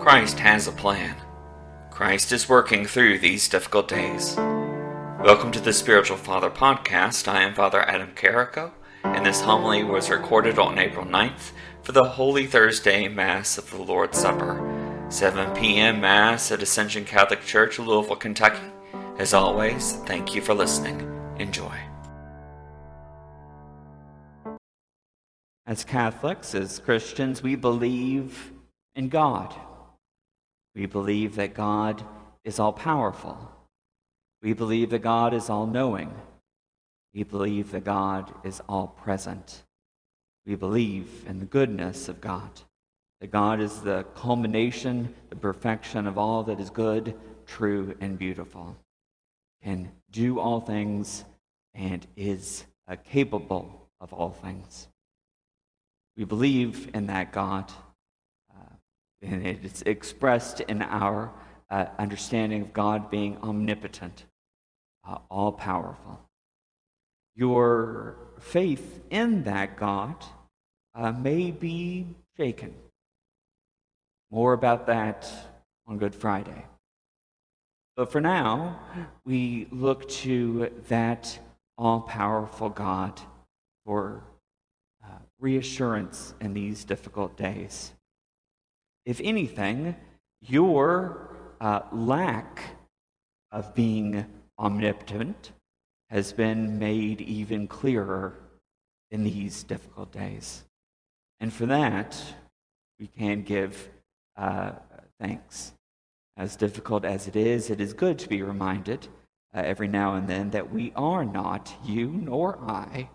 Christ has a plan. Christ is working through these difficult days. Welcome to the Spiritual Father podcast. I am Father Adam Carrico, and this homily was recorded on April 9th for the Holy Thursday Mass of the Lord's Supper, 7 p.m. Mass at Ascension Catholic Church, Louisville, Kentucky. As always, thank you for listening. Enjoy. As Catholics, as Christians, we believe in God. We believe that God is all powerful. We believe that God is all knowing. We believe that God is all present. We believe in the goodness of God, that God is the culmination, the perfection of all that is good, true, and beautiful, can do all things, and is capable of all things. We believe in that God, and it's expressed in our uh, understanding of God being omnipotent, uh, all powerful. Your faith in that God uh, may be shaken. More about that on Good Friday. But for now, we look to that all powerful God for uh, reassurance in these difficult days. If anything, your uh, lack of being omnipotent has been made even clearer in these difficult days. And for that, we can give uh, thanks. As difficult as it is, it is good to be reminded uh, every now and then that we are not, you nor I,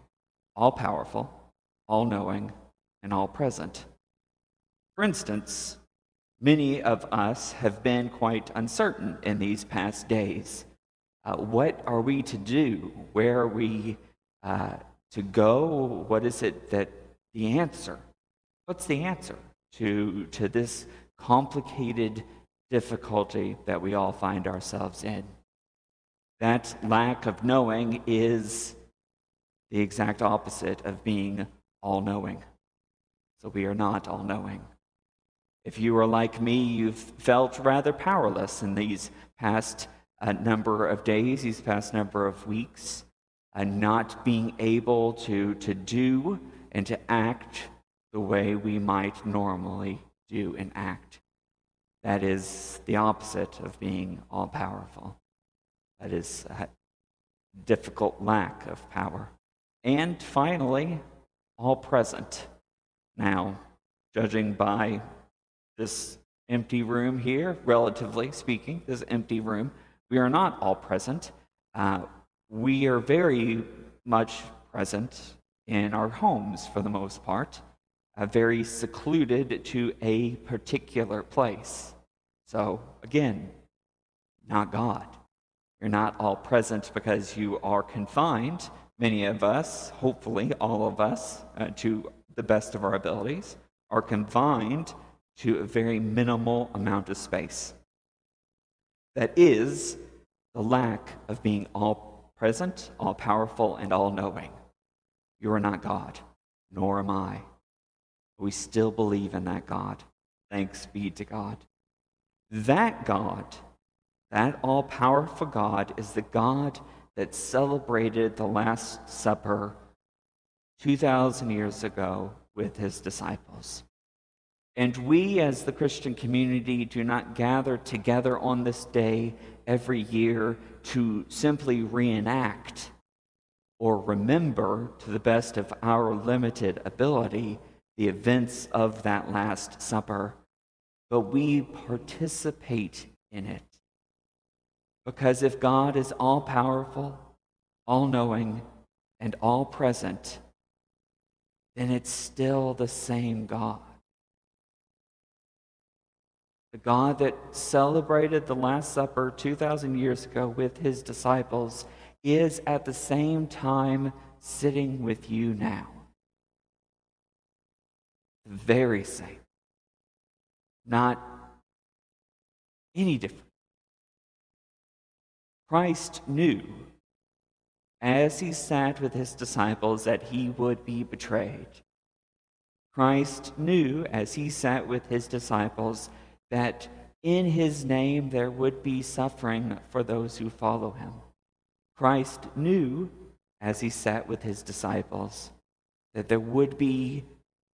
all powerful, all knowing, and all present. For instance, many of us have been quite uncertain in these past days. Uh, what are we to do? Where are we uh, to go? What is it that the answer? What's the answer to, to this complicated difficulty that we all find ourselves in? That lack of knowing is the exact opposite of being all knowing. So we are not all knowing. If you are like me, you've felt rather powerless in these past uh, number of days, these past number of weeks, and not being able to, to do and to act the way we might normally do and act. That is the opposite of being all powerful. That is a difficult lack of power. And finally, all present. Now, judging by this empty room here, relatively speaking, this empty room, we are not all present. Uh, we are very much present in our homes for the most part, uh, very secluded to a particular place. So, again, not God. You're not all present because you are confined, many of us, hopefully all of us, uh, to the best of our abilities, are confined to a very minimal amount of space. That is the lack of being all present, all powerful, and all knowing. You are not God, nor am I. We still believe in that God. Thanks be to God. That God, that all powerful God, is the God that celebrated the Last Supper 2,000 years ago with his disciples. And we, as the Christian community, do not gather together on this day every year to simply reenact or remember to the best of our limited ability the events of that Last Supper, but we participate in it. Because if God is all powerful, all knowing, and all present, then it's still the same God. The God that celebrated the Last Supper 2,000 years ago with his disciples is at the same time sitting with you now. The very same. Not any different. Christ knew as he sat with his disciples that he would be betrayed. Christ knew as he sat with his disciples that in his name there would be suffering for those who follow him. Christ knew as he sat with his disciples that there would be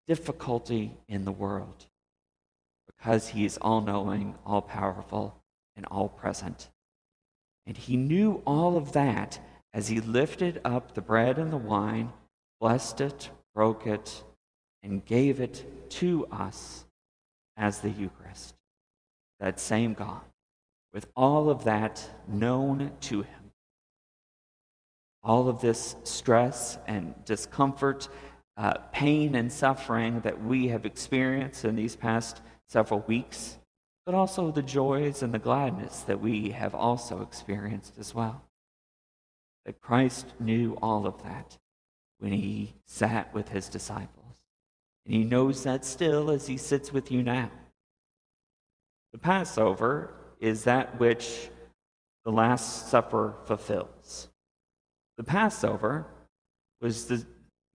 difficulty in the world because he is all knowing, all powerful, and all present. And he knew all of that as he lifted up the bread and the wine, blessed it, broke it, and gave it to us as the Eucharist. That same God, with all of that known to him, all of this stress and discomfort, uh, pain and suffering that we have experienced in these past several weeks, but also the joys and the gladness that we have also experienced as well. That Christ knew all of that when he sat with his disciples. And he knows that still as he sits with you now. The Passover is that which the Last Supper fulfills. The Passover was the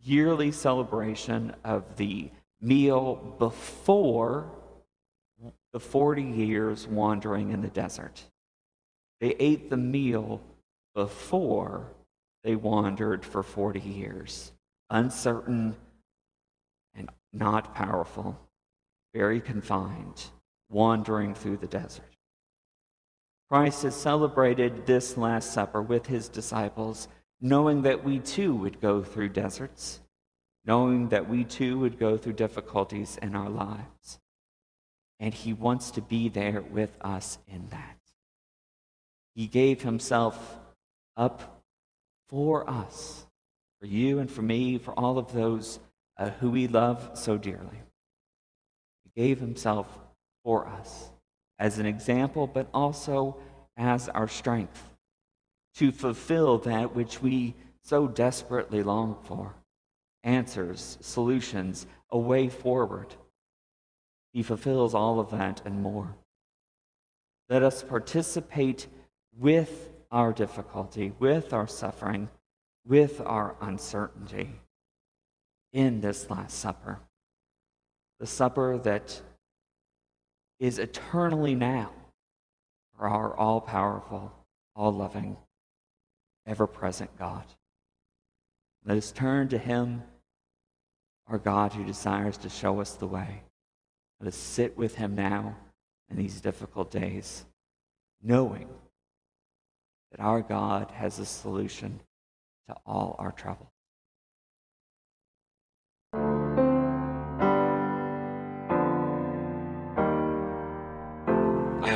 yearly celebration of the meal before the 40 years wandering in the desert. They ate the meal before they wandered for 40 years, uncertain and not powerful, very confined, wandering through the desert. Christ has celebrated this Last Supper with his disciples knowing that we too would go through deserts, knowing that we too would go through difficulties in our lives. And He wants to be there with us in that. He gave Himself up for us, for you and for me, for all of those uh, who we love so dearly. He gave Himself for us as an example, but also as our strength to fulfill that which we so desperately long for answers, solutions, a way forward. He fulfills all of that and more. Let us participate with our difficulty, with our suffering, with our uncertainty in this Last Supper. The supper that is eternally now for our all powerful, all loving, ever present God. Let us turn to Him, our God who desires to show us the way. Let us sit with Him now in these difficult days, knowing that our God has a solution to all our trouble.